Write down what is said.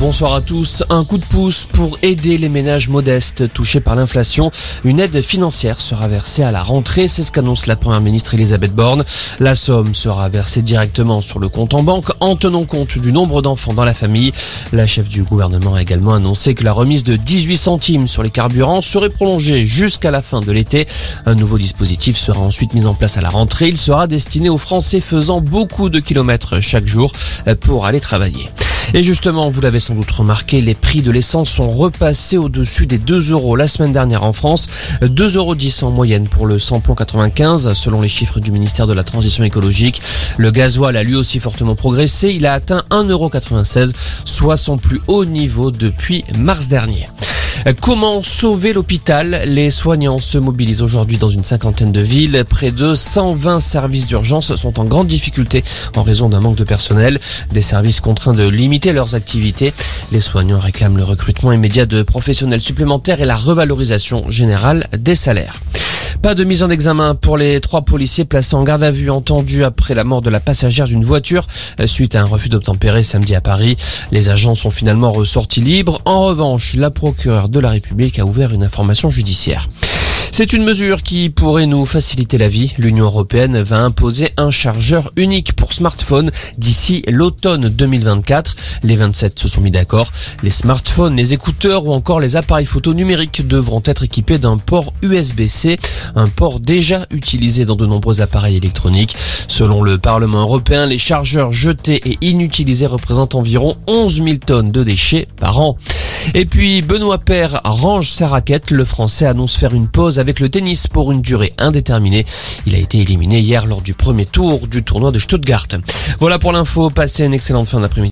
bonsoir à tous. Un coup de pouce pour aider les ménages modestes touchés par l'inflation. Une aide financière sera versée à la rentrée, c'est ce qu'annonce la première ministre Elisabeth Borne. La somme sera versée directement sur le compte en banque en tenant compte du nombre d'enfants dans la famille. La chef du gouvernement a également annoncé que la remise de 18 centimes sur les carburants serait prolongée jusqu'à la fin de l'été. Un nouveau dispositif sera ensuite mis en place à la rentrée. Il sera destiné aux Français faisant beaucoup de kilomètres chaque jour pour aller travailler. Et justement, vous l'avez sans doute remarqué, les prix de l'essence sont repassés au-dessus des 2 euros la semaine dernière en France. 2,10 euros en moyenne pour le samplon 95, selon les chiffres du ministère de la Transition écologique. Le gasoil a lui aussi fortement progressé. Il a atteint 1,96 euros, soit son plus haut niveau depuis mars dernier. Comment sauver l'hôpital? Les soignants se mobilisent aujourd'hui dans une cinquantaine de villes. Près de 120 services d'urgence sont en grande difficulté en raison d'un manque de personnel. Des services contraints de limiter leurs activités. Les soignants réclament le recrutement immédiat de professionnels supplémentaires et la revalorisation générale des salaires. Pas de mise en examen pour les trois policiers placés en garde à vue entendus après la mort de la passagère d'une voiture suite à un refus d'obtempérer samedi à Paris. Les agents sont finalement ressortis libres. En revanche, la procureure de la République a ouvert une information judiciaire. C'est une mesure qui pourrait nous faciliter la vie. L'Union européenne va imposer un chargeur unique pour smartphones d'ici l'automne 2024. Les 27 se sont mis d'accord. Les smartphones, les écouteurs ou encore les appareils photo numériques devront être équipés d'un port USB-C, un port déjà utilisé dans de nombreux appareils électroniques. Selon le Parlement européen, les chargeurs jetés et inutilisés représentent environ 11 000 tonnes de déchets par an. Et puis Benoît Père range sa raquette. Le Français annonce faire une pause avec le tennis pour une durée indéterminée. Il a été éliminé hier lors du premier tour du tournoi de Stuttgart. Voilà pour l'info. Passez une excellente fin d'après-midi.